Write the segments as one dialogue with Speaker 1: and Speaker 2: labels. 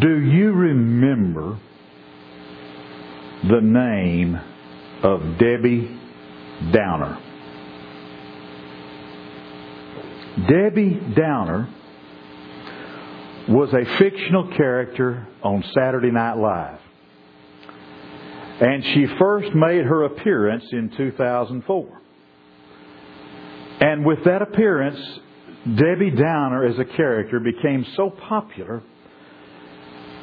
Speaker 1: Do you remember the name of Debbie Downer? Debbie Downer was a fictional character on Saturday Night Live. And she first made her appearance in 2004. And with that appearance, Debbie Downer as a character became so popular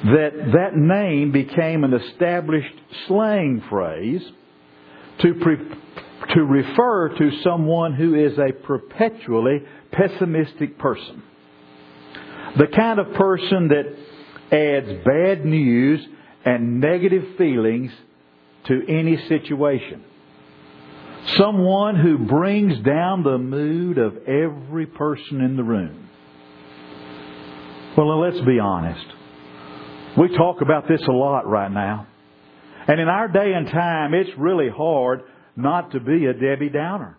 Speaker 1: that that name became an established slang phrase to, pre- to refer to someone who is a perpetually pessimistic person. The kind of person that adds bad news and negative feelings to any situation. Someone who brings down the mood of every person in the room. Well, let's be honest. We talk about this a lot right now. And in our day and time, it's really hard not to be a Debbie Downer.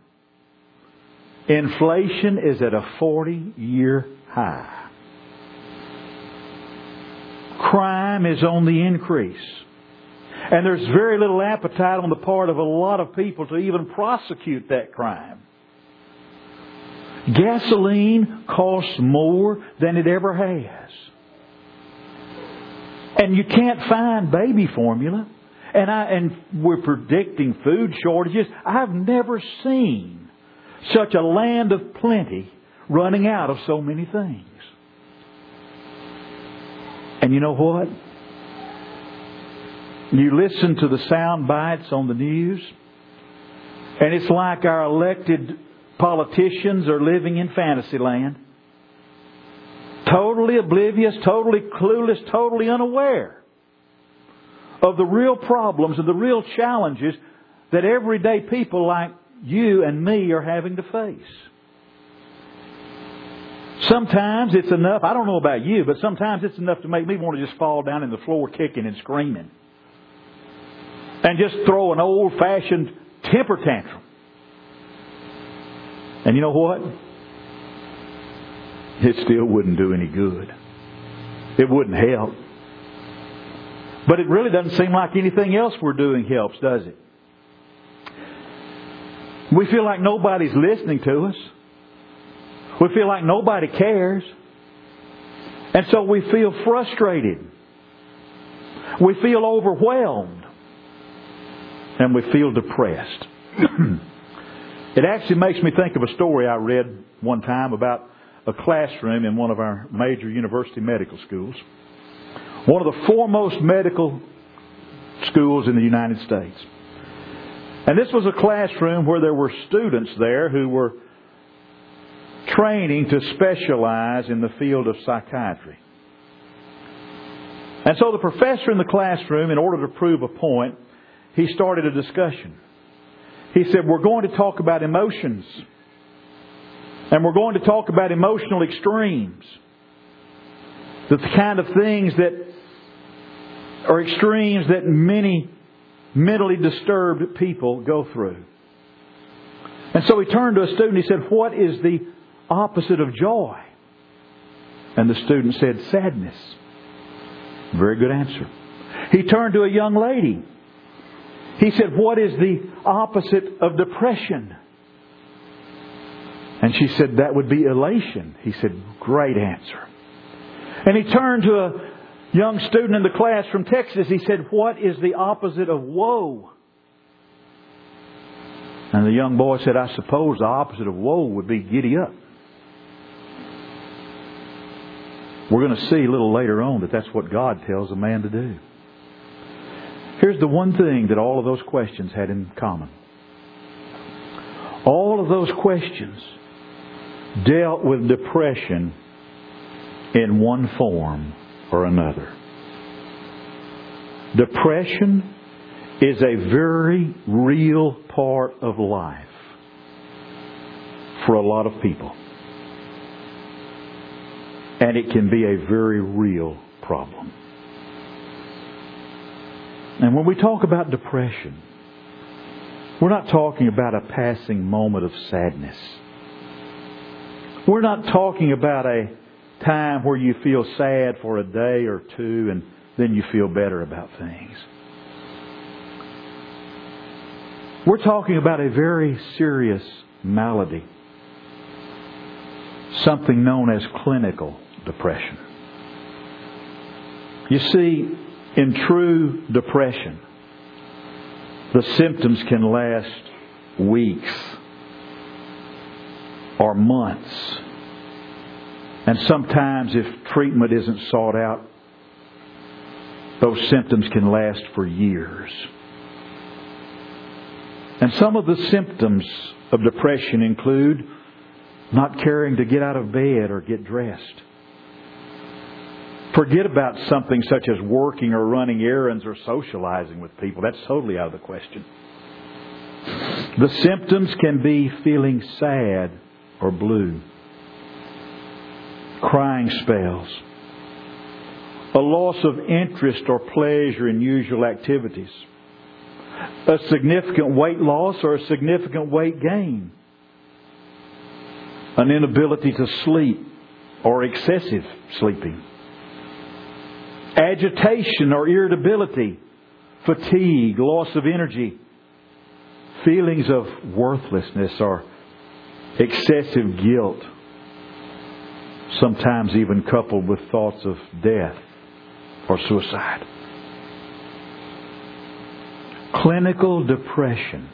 Speaker 1: Inflation is at a 40 year high. Crime is on the increase. And there's very little appetite on the part of a lot of people to even prosecute that crime. Gasoline costs more than it ever has. And you can't find baby formula. And I, and we're predicting food shortages. I've never seen such a land of plenty running out of so many things. And you know what? You listen to the sound bites on the news, and it's like our elected politicians are living in fantasy land. Totally oblivious, totally clueless, totally unaware of the real problems and the real challenges that everyday people like you and me are having to face. Sometimes it's enough, I don't know about you, but sometimes it's enough to make me want to just fall down in the floor kicking and screaming and just throw an old fashioned temper tantrum. And you know what? It still wouldn't do any good. It wouldn't help. But it really doesn't seem like anything else we're doing helps, does it? We feel like nobody's listening to us. We feel like nobody cares. And so we feel frustrated. We feel overwhelmed and we feel depressed. it actually makes me think of a story I read one time about a classroom in one of our major university medical schools. One of the foremost medical schools in the United States. And this was a classroom where there were students there who were training to specialize in the field of psychiatry. And so the professor in the classroom, in order to prove a point, he started a discussion. He said, We're going to talk about emotions. And we're going to talk about emotional extremes. The kind of things that are extremes that many mentally disturbed people go through. And so he turned to a student. He said, What is the opposite of joy? And the student said, Sadness. Very good answer. He turned to a young lady he said, What is the opposite of depression? And she said, That would be elation. He said, Great answer. And he turned to a young student in the class from Texas. He said, What is the opposite of woe? And the young boy said, I suppose the opposite of woe would be giddy up. We're going to see a little later on that that's what God tells a man to do. Here's the one thing that all of those questions had in common. All of those questions dealt with depression in one form or another. Depression is a very real part of life for a lot of people. And it can be a very real problem. And when we talk about depression, we're not talking about a passing moment of sadness. We're not talking about a time where you feel sad for a day or two and then you feel better about things. We're talking about a very serious malady. Something known as clinical depression. You see, in true depression, the symptoms can last weeks or months. And sometimes, if treatment isn't sought out, those symptoms can last for years. And some of the symptoms of depression include not caring to get out of bed or get dressed. Forget about something such as working or running errands or socializing with people. That's totally out of the question. The symptoms can be feeling sad or blue, crying spells, a loss of interest or pleasure in usual activities, a significant weight loss or a significant weight gain, an inability to sleep or excessive sleeping, agitation or irritability, fatigue, loss of energy, feelings of worthlessness or excessive guilt, sometimes even coupled with thoughts of death or suicide. Clinical depression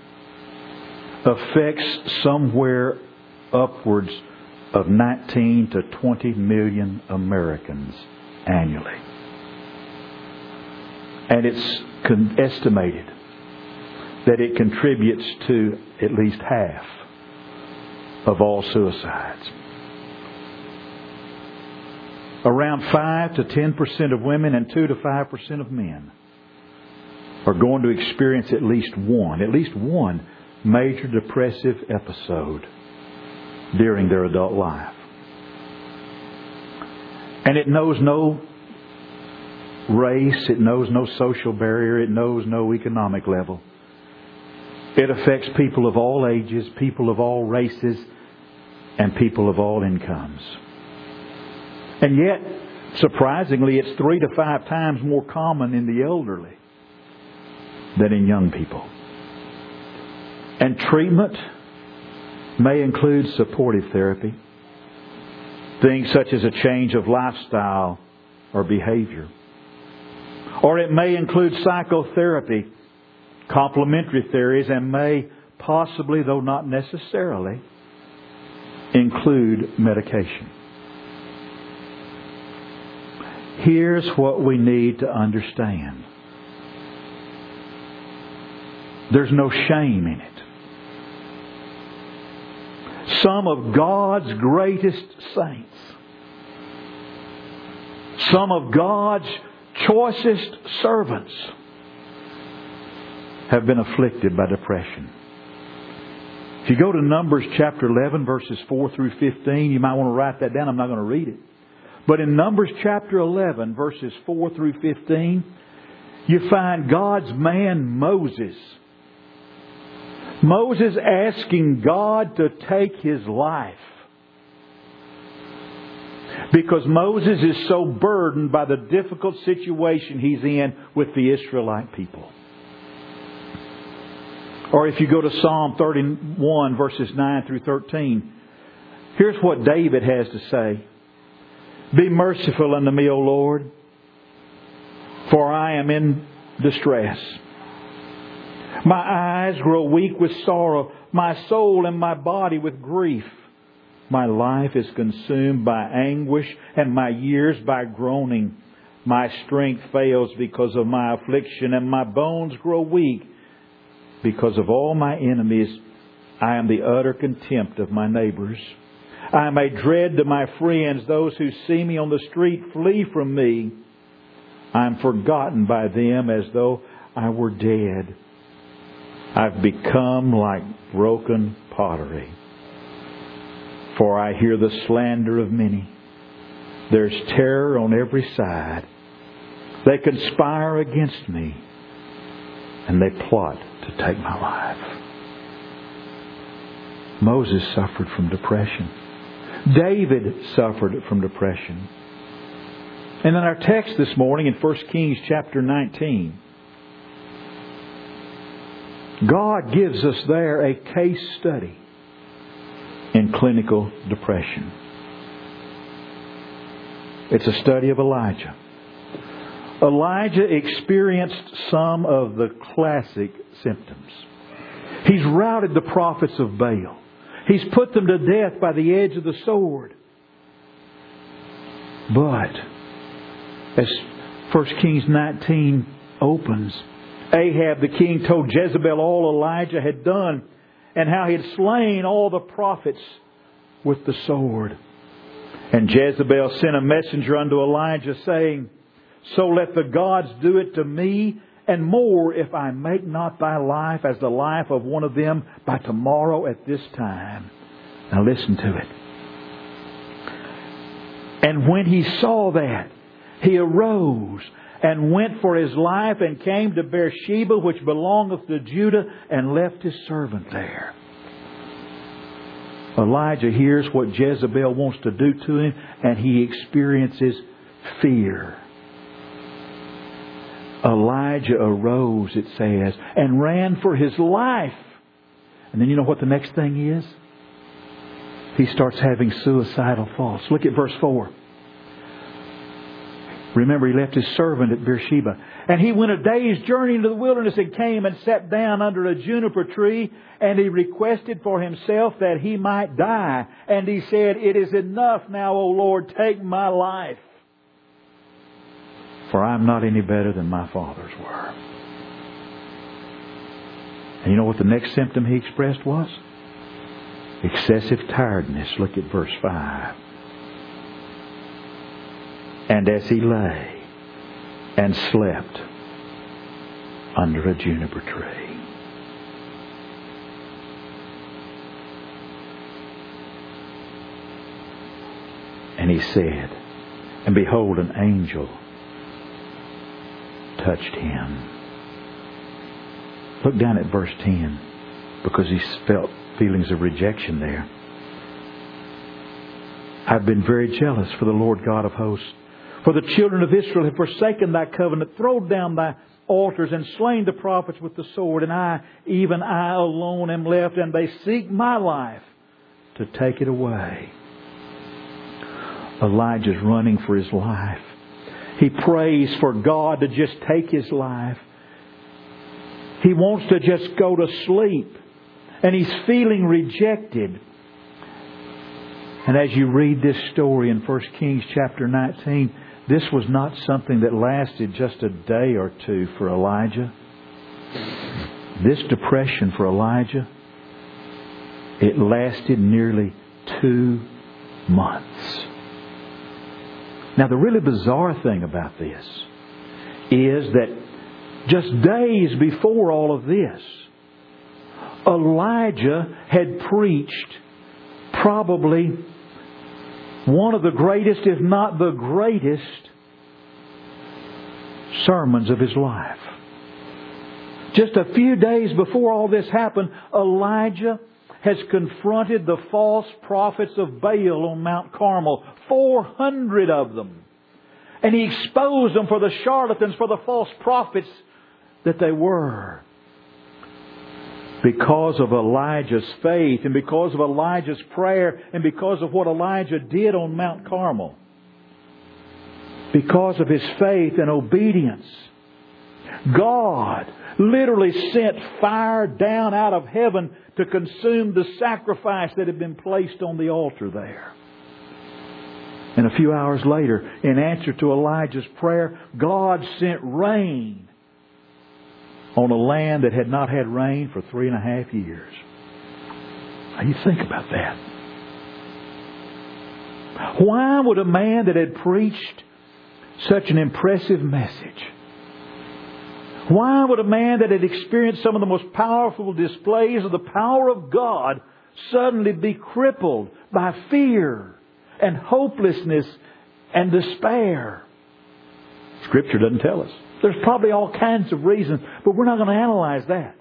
Speaker 1: affects somewhere upwards of 19 to 20 million Americans annually. And it's estimated that it contributes to at least half of all suicides. Around 5 to 10% of women and 2 to 5% of men are going to experience at least one, at least one major depressive episode during their adult life. And it knows no race, it knows no social barrier, it knows no economic level. It affects people of all ages, people of all races, and people of all incomes. And yet, surprisingly, it's three to five times more common in the elderly than in young people. And treatment may include supportive therapy, things such as a change of lifestyle or behavior. Or it may include psychotherapy complementary theories and may possibly, though not necessarily, include medication. Here's what we need to understand. There's no shame in it. Some of God's greatest saints, some of God's choicest servants, have been afflicted by depression. If you go to Numbers chapter 11, verses 4 through 15, you might want to write that down. I'm not going to read it. But in Numbers chapter 11, verses 4 through 15, you find God's man Moses. Moses asking God to take his life. Because Moses is so burdened by the difficult situation he's in with the Israelite people. Or if you go to Psalm 31, verses 9 through 13, here's what David has to say Be merciful unto me, O Lord, for I am in distress. My eyes grow weak with sorrow, my soul and my body with grief. My life is consumed by anguish, and my years by groaning. My strength fails because of my affliction, and my bones grow weak. Because of all my enemies, I am the utter contempt of my neighbors. I am a dread to my friends. Those who see me on the street flee from me. I am forgotten by them as though I were dead. I've become like broken pottery. For I hear the slander of many. There's terror on every side. They conspire against me, and they plot to take my life. Moses suffered from depression. David suffered from depression. And in our text this morning in 1 Kings chapter 19, God gives us there a case study in clinical depression. It's a study of Elijah. Elijah experienced some of the classic symptoms. He's routed the prophets of Baal. He's put them to death by the edge of the sword. But, as 1 Kings 19 opens, Ahab the king told Jezebel all Elijah had done and how he had slain all the prophets with the sword. And Jezebel sent a messenger unto Elijah saying, So let the gods do it to me and more if I make not thy life as the life of one of them by tomorrow at this time. Now listen to it. And when he saw that, he arose and went for his life and came to Beersheba, which belongeth to Judah, and left his servant there. Elijah hears what Jezebel wants to do to him, and he experiences fear. Elijah arose, it says, and ran for his life. And then you know what the next thing is? He starts having suicidal thoughts. Look at verse 4. Remember, he left his servant at Beersheba. And he went a day's journey into the wilderness and came and sat down under a juniper tree, and he requested for himself that he might die. And he said, It is enough now, O Lord, take my life for I'm not any better than my fathers were. And you know what the next symptom he expressed was? Excessive tiredness. Look at verse 5. And as he lay and slept under a juniper tree. And he said, And behold, an angel touched him. Look down at verse 10 because he felt feelings of rejection there. I've been very jealous for the Lord God of hosts. For the children of Israel have forsaken thy covenant, thrown down thy altars, and slain the prophets with the sword. And I, even I alone, am left, and they seek my life to take it away. Elijah's running for his life. He prays for God to just take his life. He wants to just go to sleep. And he's feeling rejected. And as you read this story in 1 Kings chapter 19, this was not something that lasted just a day or two for Elijah. This depression for Elijah, it lasted nearly two months. Now, the really bizarre thing about this is that just days before all of this, Elijah had preached probably one of the greatest, if not the greatest, sermons of his life. Just a few days before all this happened, Elijah has confronted the false prophets of Baal on Mount Carmel. 400 of them. And he exposed them for the charlatans, for the false prophets that they were. Because of Elijah's faith and because of Elijah's prayer and because of what Elijah did on Mount Carmel. Because of his faith and obedience. God literally sent fire down out of heaven to consume the sacrifice that had been placed on the altar there. And a few hours later, in answer to Elijah's prayer, God sent rain on a land that had not had rain for three and a half years. Now you think about that. Why would a man that had preached such an impressive message why would a man that had experienced some of the most powerful displays of the power of God suddenly be crippled by fear and hopelessness and despair? Scripture doesn't tell us. There's probably all kinds of reasons, but we're not going to analyze that.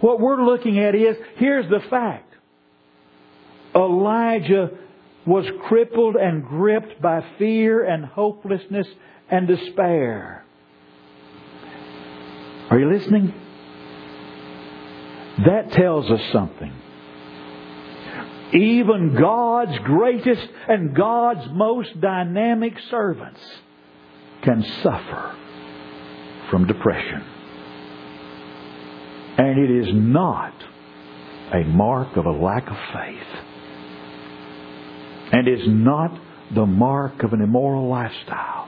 Speaker 1: What we're looking at is here's the fact Elijah was crippled and gripped by fear and hopelessness and despair. Are you listening? That tells us something. Even God's greatest and God's most dynamic servants can suffer from depression. And it is not a mark of a lack of faith. And is not the mark of an immoral lifestyle.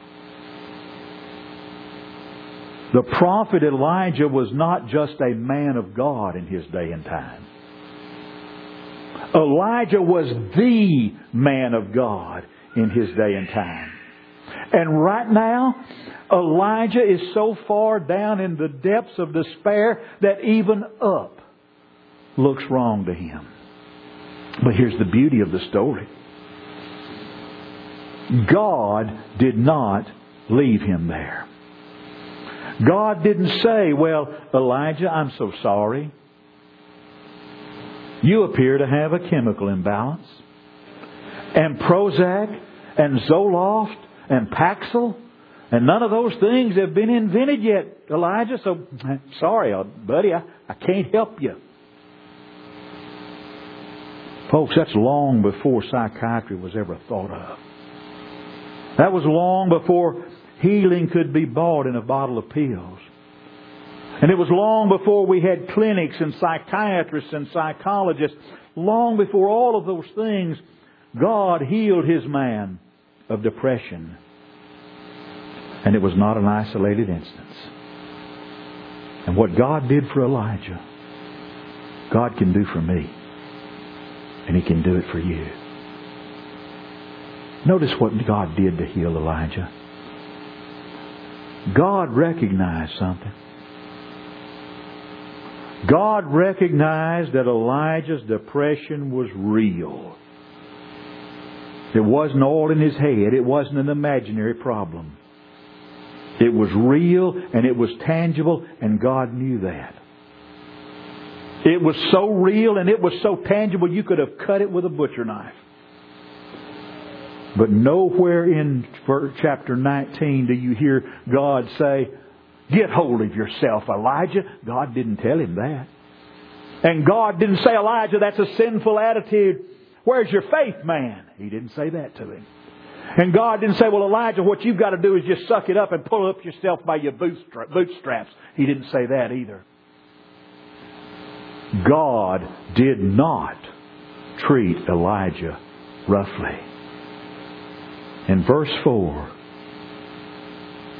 Speaker 1: The prophet Elijah was not just a man of God in his day and time. Elijah was the man of God in his day and time. And right now, Elijah is so far down in the depths of despair that even up looks wrong to him. But here's the beauty of the story. God did not leave him there. God didn't say, well, Elijah, I'm so sorry. You appear to have a chemical imbalance. And Prozac and Zoloft and Paxil and none of those things have been invented yet, Elijah. So, sorry, uh, buddy, I, I can't help you. Folks, that's long before psychiatry was ever thought of. That was long before healing could be bought in a bottle of pills. And it was long before we had clinics and psychiatrists and psychologists. Long before all of those things, God healed His man of depression. And it was not an isolated instance. And what God did for Elijah, God can do for me. And He can do it for you. Notice what God did to heal Elijah. God recognized something. God recognized that Elijah's depression was real. It wasn't all in his head. It wasn't an imaginary problem. It was real and it was tangible and God knew that. It was so real and it was so tangible you could have cut it with a butcher knife. But nowhere in chapter 19 do you hear God say, Get hold of yourself, Elijah. God didn't tell him that. And God didn't say, Elijah, that's a sinful attitude. Where's your faith, man? He didn't say that to him. And God didn't say, well, Elijah, what you've got to do is just suck it up and pull up yourself by your bootstraps. He didn't say that either. God did not treat Elijah roughly. In verse 4,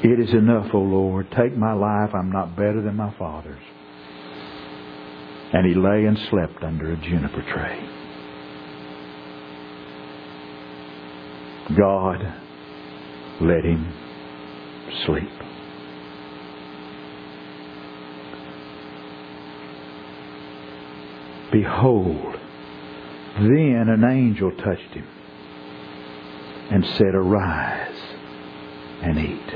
Speaker 1: it is enough, O Lord. Take my life. I'm not better than my father's. And he lay and slept under a juniper tree. God let him sleep. Behold, then an angel touched him and said, Arise and eat.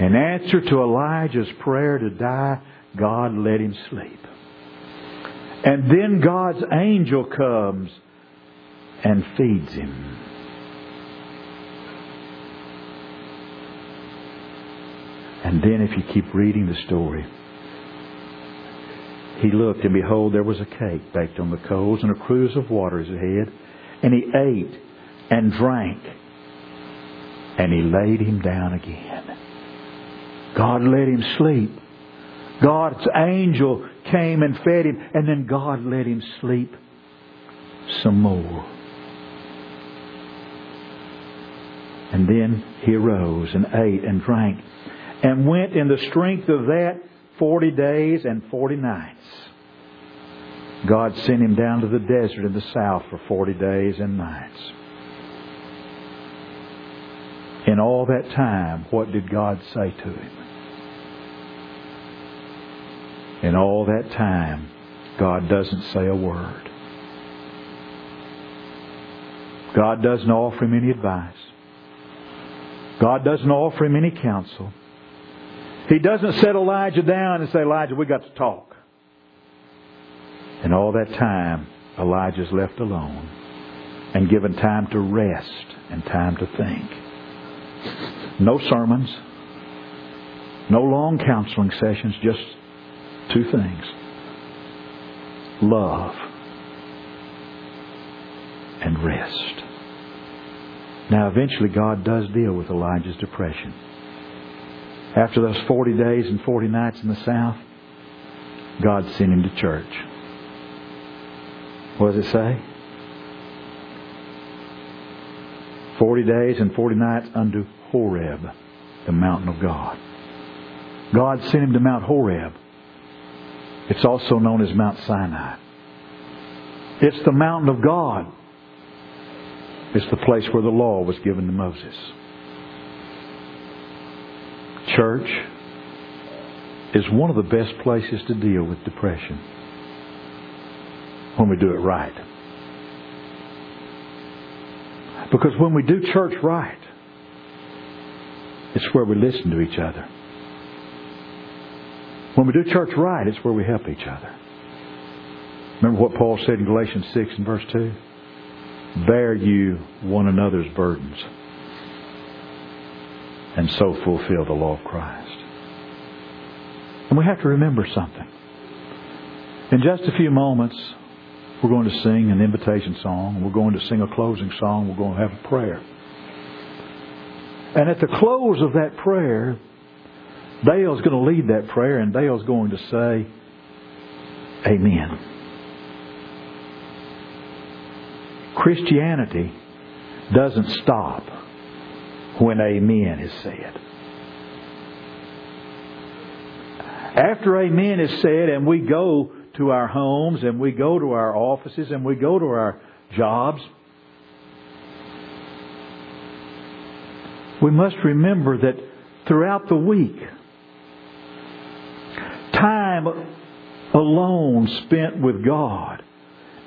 Speaker 1: In answer to Elijah's prayer to die, God let him sleep. And then God's angel comes and feeds him. And then, if you keep reading the story, he looked, and behold, there was a cake baked on the coals and a cruse of water at his head. And he ate and drank, and he laid him down again. God let him sleep. God's angel came and fed him, and then God let him sleep some more. And then he arose and ate and drank and went in the strength of that 40 days and 40 nights. God sent him down to the desert in the south for 40 days and nights. In all that time, what did God say to him? In all that time, God doesn't say a word. God doesn't offer him any advice. God doesn't offer him any counsel. He doesn't set Elijah down and say, Elijah, we got to talk. And all that time, Elijah's left alone. and given time to rest and time to think. No sermons, no long counseling sessions, just two things love and rest. Now, eventually, God does deal with Elijah's depression. After those 40 days and 40 nights in the south, God sent him to church. What does it say? 40 days and 40 nights unto Horeb, the mountain of God. God sent him to Mount Horeb. It's also known as Mount Sinai. It's the mountain of God. It's the place where the law was given to Moses. Church is one of the best places to deal with depression when we do it right. Because when we do church right, it's where we listen to each other. When we do church right, it's where we help each other. Remember what Paul said in Galatians 6 and verse 2? Bear you one another's burdens and so fulfill the law of Christ. And we have to remember something. In just a few moments, we're going to sing an invitation song. We're going to sing a closing song. We're going to have a prayer. And at the close of that prayer, Dale's going to lead that prayer, and Dale's going to say, Amen. Christianity doesn't stop when Amen is said. After Amen is said, and we go to our homes, and we go to our offices, and we go to our jobs, we must remember that throughout the week, time alone spent with God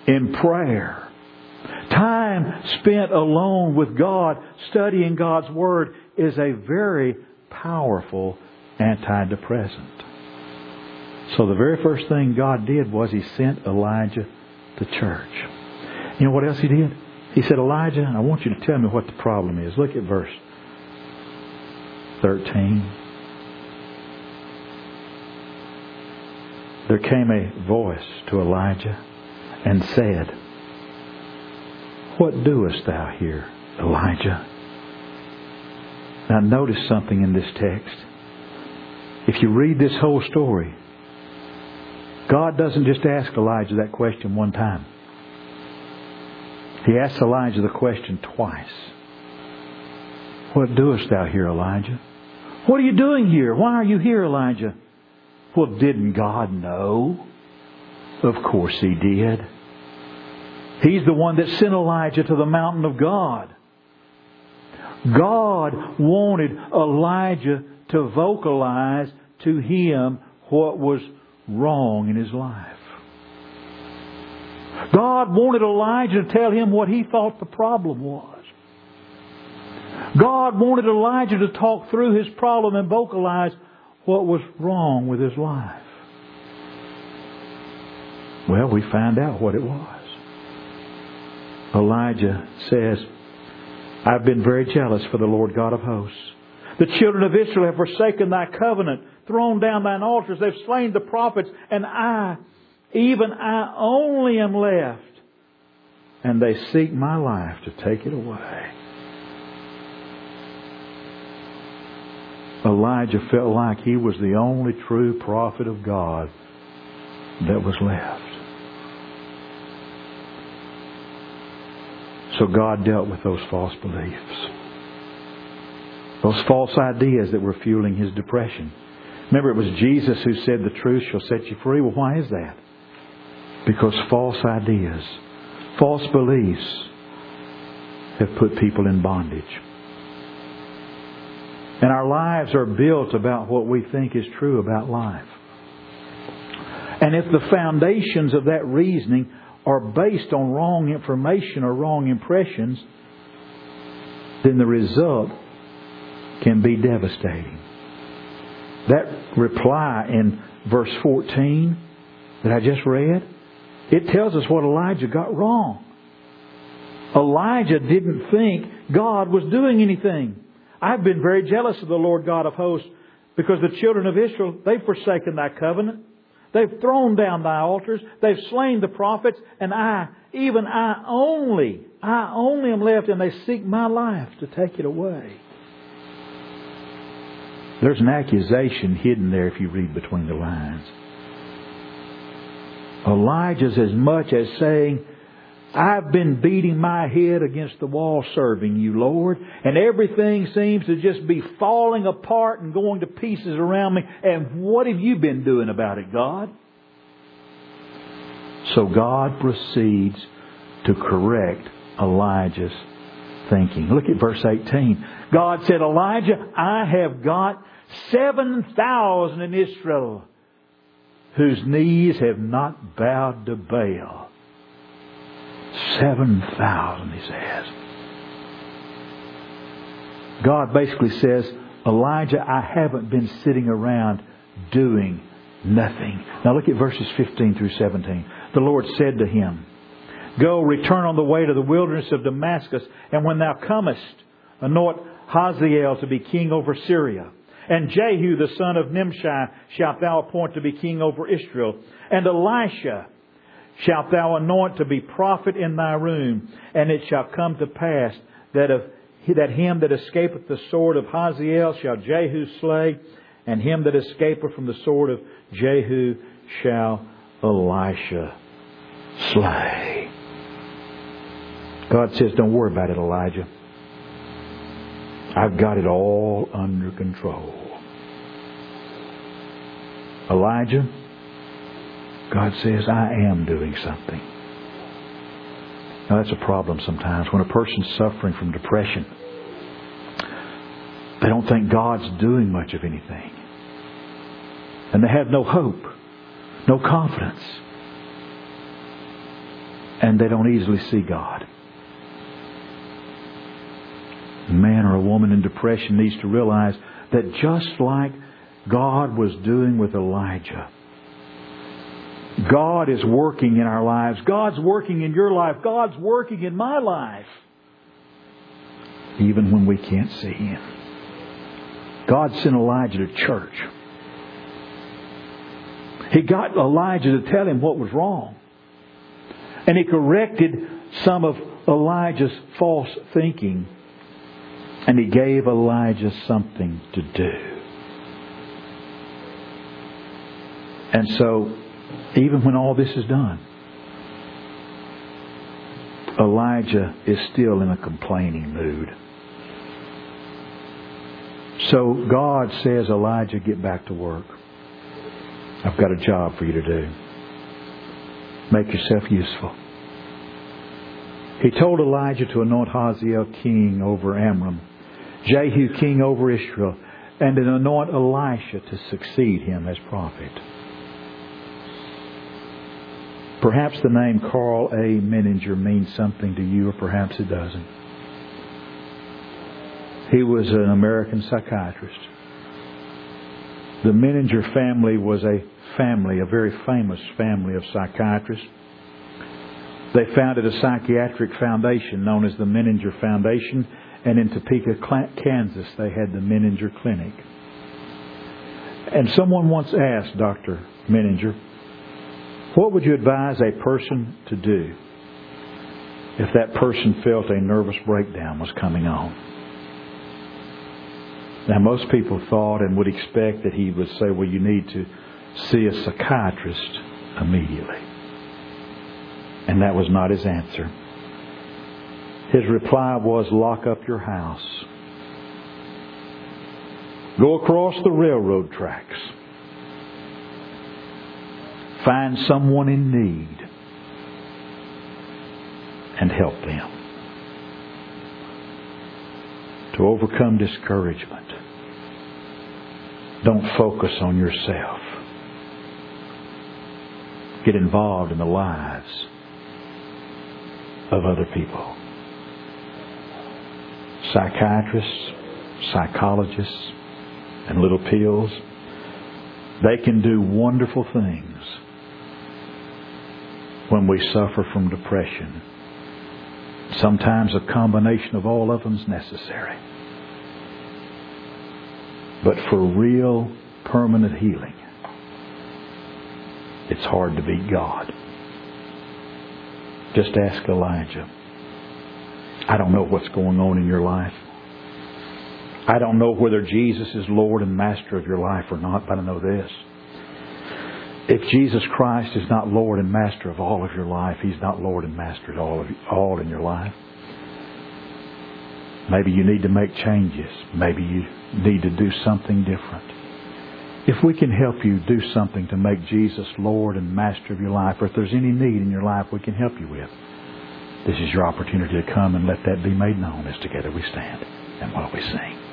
Speaker 1: in prayer, time spent alone with God studying God's Word is a very powerful antidepressant. So the very first thing God did was He sent Elijah to church. You know what else He did? He said, Elijah, I want you to tell me what the problem is. Look at verse 13. there came a voice to Elijah and said, What doest thou here, Elijah? Now notice something in this text. If you read this whole story, God doesn't just ask Elijah that question one time. He asks Elijah the question twice. What doest thou here, Elijah? What are you doing here? Why are you here, Elijah? Well, didn't God know? Of course He did. He's the one that sent Elijah to the mountain of God. God wanted Elijah to vocalize to him what was wrong in his life. God wanted Elijah to tell him what he thought the problem was. God wanted Elijah to talk through his problem and vocalize what was wrong with his life. Well, we find out what it was. Elijah says, I've been very jealous for the Lord God of hosts. The children of Israel have forsaken thy covenant, thrown down thine altars, they've slain the prophets, and I, even I only am left. And they seek my life to take it away. Elijah felt like he was the only true prophet of God that was left. So God dealt with those false beliefs. Those false ideas that were fueling his depression. Remember, it was Jesus who said, The truth shall set you free. Well, why is that? Because false ideas, false beliefs have put people in bondage. And our lives are built about what we think is true about life. And if the foundations of that reasoning are based on wrong information or wrong impressions, then the result can be devastating. That reply in verse 14 that I just read, it tells us what Elijah got wrong. Elijah didn't think God was doing anything. I've been very jealous of the Lord God of hosts because the children of Israel, they've forsaken thy covenant. They've thrown down thy altars. They've slain the prophets. And I, even I only, I only am left and they seek my life to take it away. There's an accusation hidden there if you read between the lines. Elijah's as much as saying, I've been beating my head against the wall serving you, Lord, and everything seems to just be falling apart and going to pieces around me. And what have you been doing about it, God? So God proceeds to correct Elijah's thinking. Look at verse 18. God said, Elijah, I have got 7,000 in Israel whose knees have not bowed to Baal. 7,000, he says. God basically says, Elijah, I haven't been sitting around doing nothing. Now look at verses 15 through 17. The Lord said to him, Go, return on the way to the wilderness of Damascus, and when thou comest, anoint Hazael to be king over Syria. And Jehu the son of Nimshi shalt thou appoint to be king over Israel. And Elisha shalt thou anoint to be prophet in thy room. And it shall come to pass that of that him that escapeth the sword of Hazael shall Jehu slay, and him that escapeth from the sword of Jehu shall Elisha slay. God says, Don't worry about it, Elijah. I've got it all under control. Elijah, God says, I am doing something. Now that's a problem sometimes. When a person's suffering from depression, they don't think God's doing much of anything. And they have no hope, no confidence. And they don't easily see God. A man or a woman in depression needs to realize that just like God was doing with Elijah. God is working in our lives. God's working in your life. God's working in my life. Even when we can't see Him. God sent Elijah to church. He got Elijah to tell him what was wrong. And he corrected some of Elijah's false thinking. And he gave Elijah something to do. And so, even when all this is done, Elijah is still in a complaining mood. So God says, Elijah, get back to work. I've got a job for you to do. Make yourself useful. He told Elijah to anoint Hazael king over Aram, Jehu king over Israel, and to anoint Elisha to succeed him as prophet. Perhaps the name Karl A. Menninger means something to you, or perhaps it doesn't. He was an American psychiatrist. The Menninger family was a family, a very famous family of psychiatrists. They founded a psychiatric foundation known as the Menninger Foundation, and in Topeka, Kansas, they had the Menninger Clinic. And someone once asked Dr. Menninger, what would you advise a person to do if that person felt a nervous breakdown was coming on? Now, most people thought and would expect that he would say, well, you need to see a psychiatrist immediately. And that was not his answer. His reply was, lock up your house. Go across the railroad tracks Find someone in need and help them. To overcome discouragement, don't focus on yourself. Get involved in the lives of other people. Psychiatrists, psychologists, and little pills, they can do wonderful things when we suffer from depression Sometimes a combination of all of them is necessary. But for real, permanent healing, it's hard to beat God. Just ask Elijah. I don't know what's going on in your life. I don't know whether Jesus is Lord and Master of your life or not, but I know this. If Jesus Christ is not Lord and Master of all of your life, He's not Lord and Master of all, of, all in your life. Maybe you need to make changes. Maybe you need to do something different. If we can help you do something to make Jesus Lord and Master of your life, or if there's any need in your life we can help you with, this is your opportunity to come and let that be made known as together we stand and while we sing.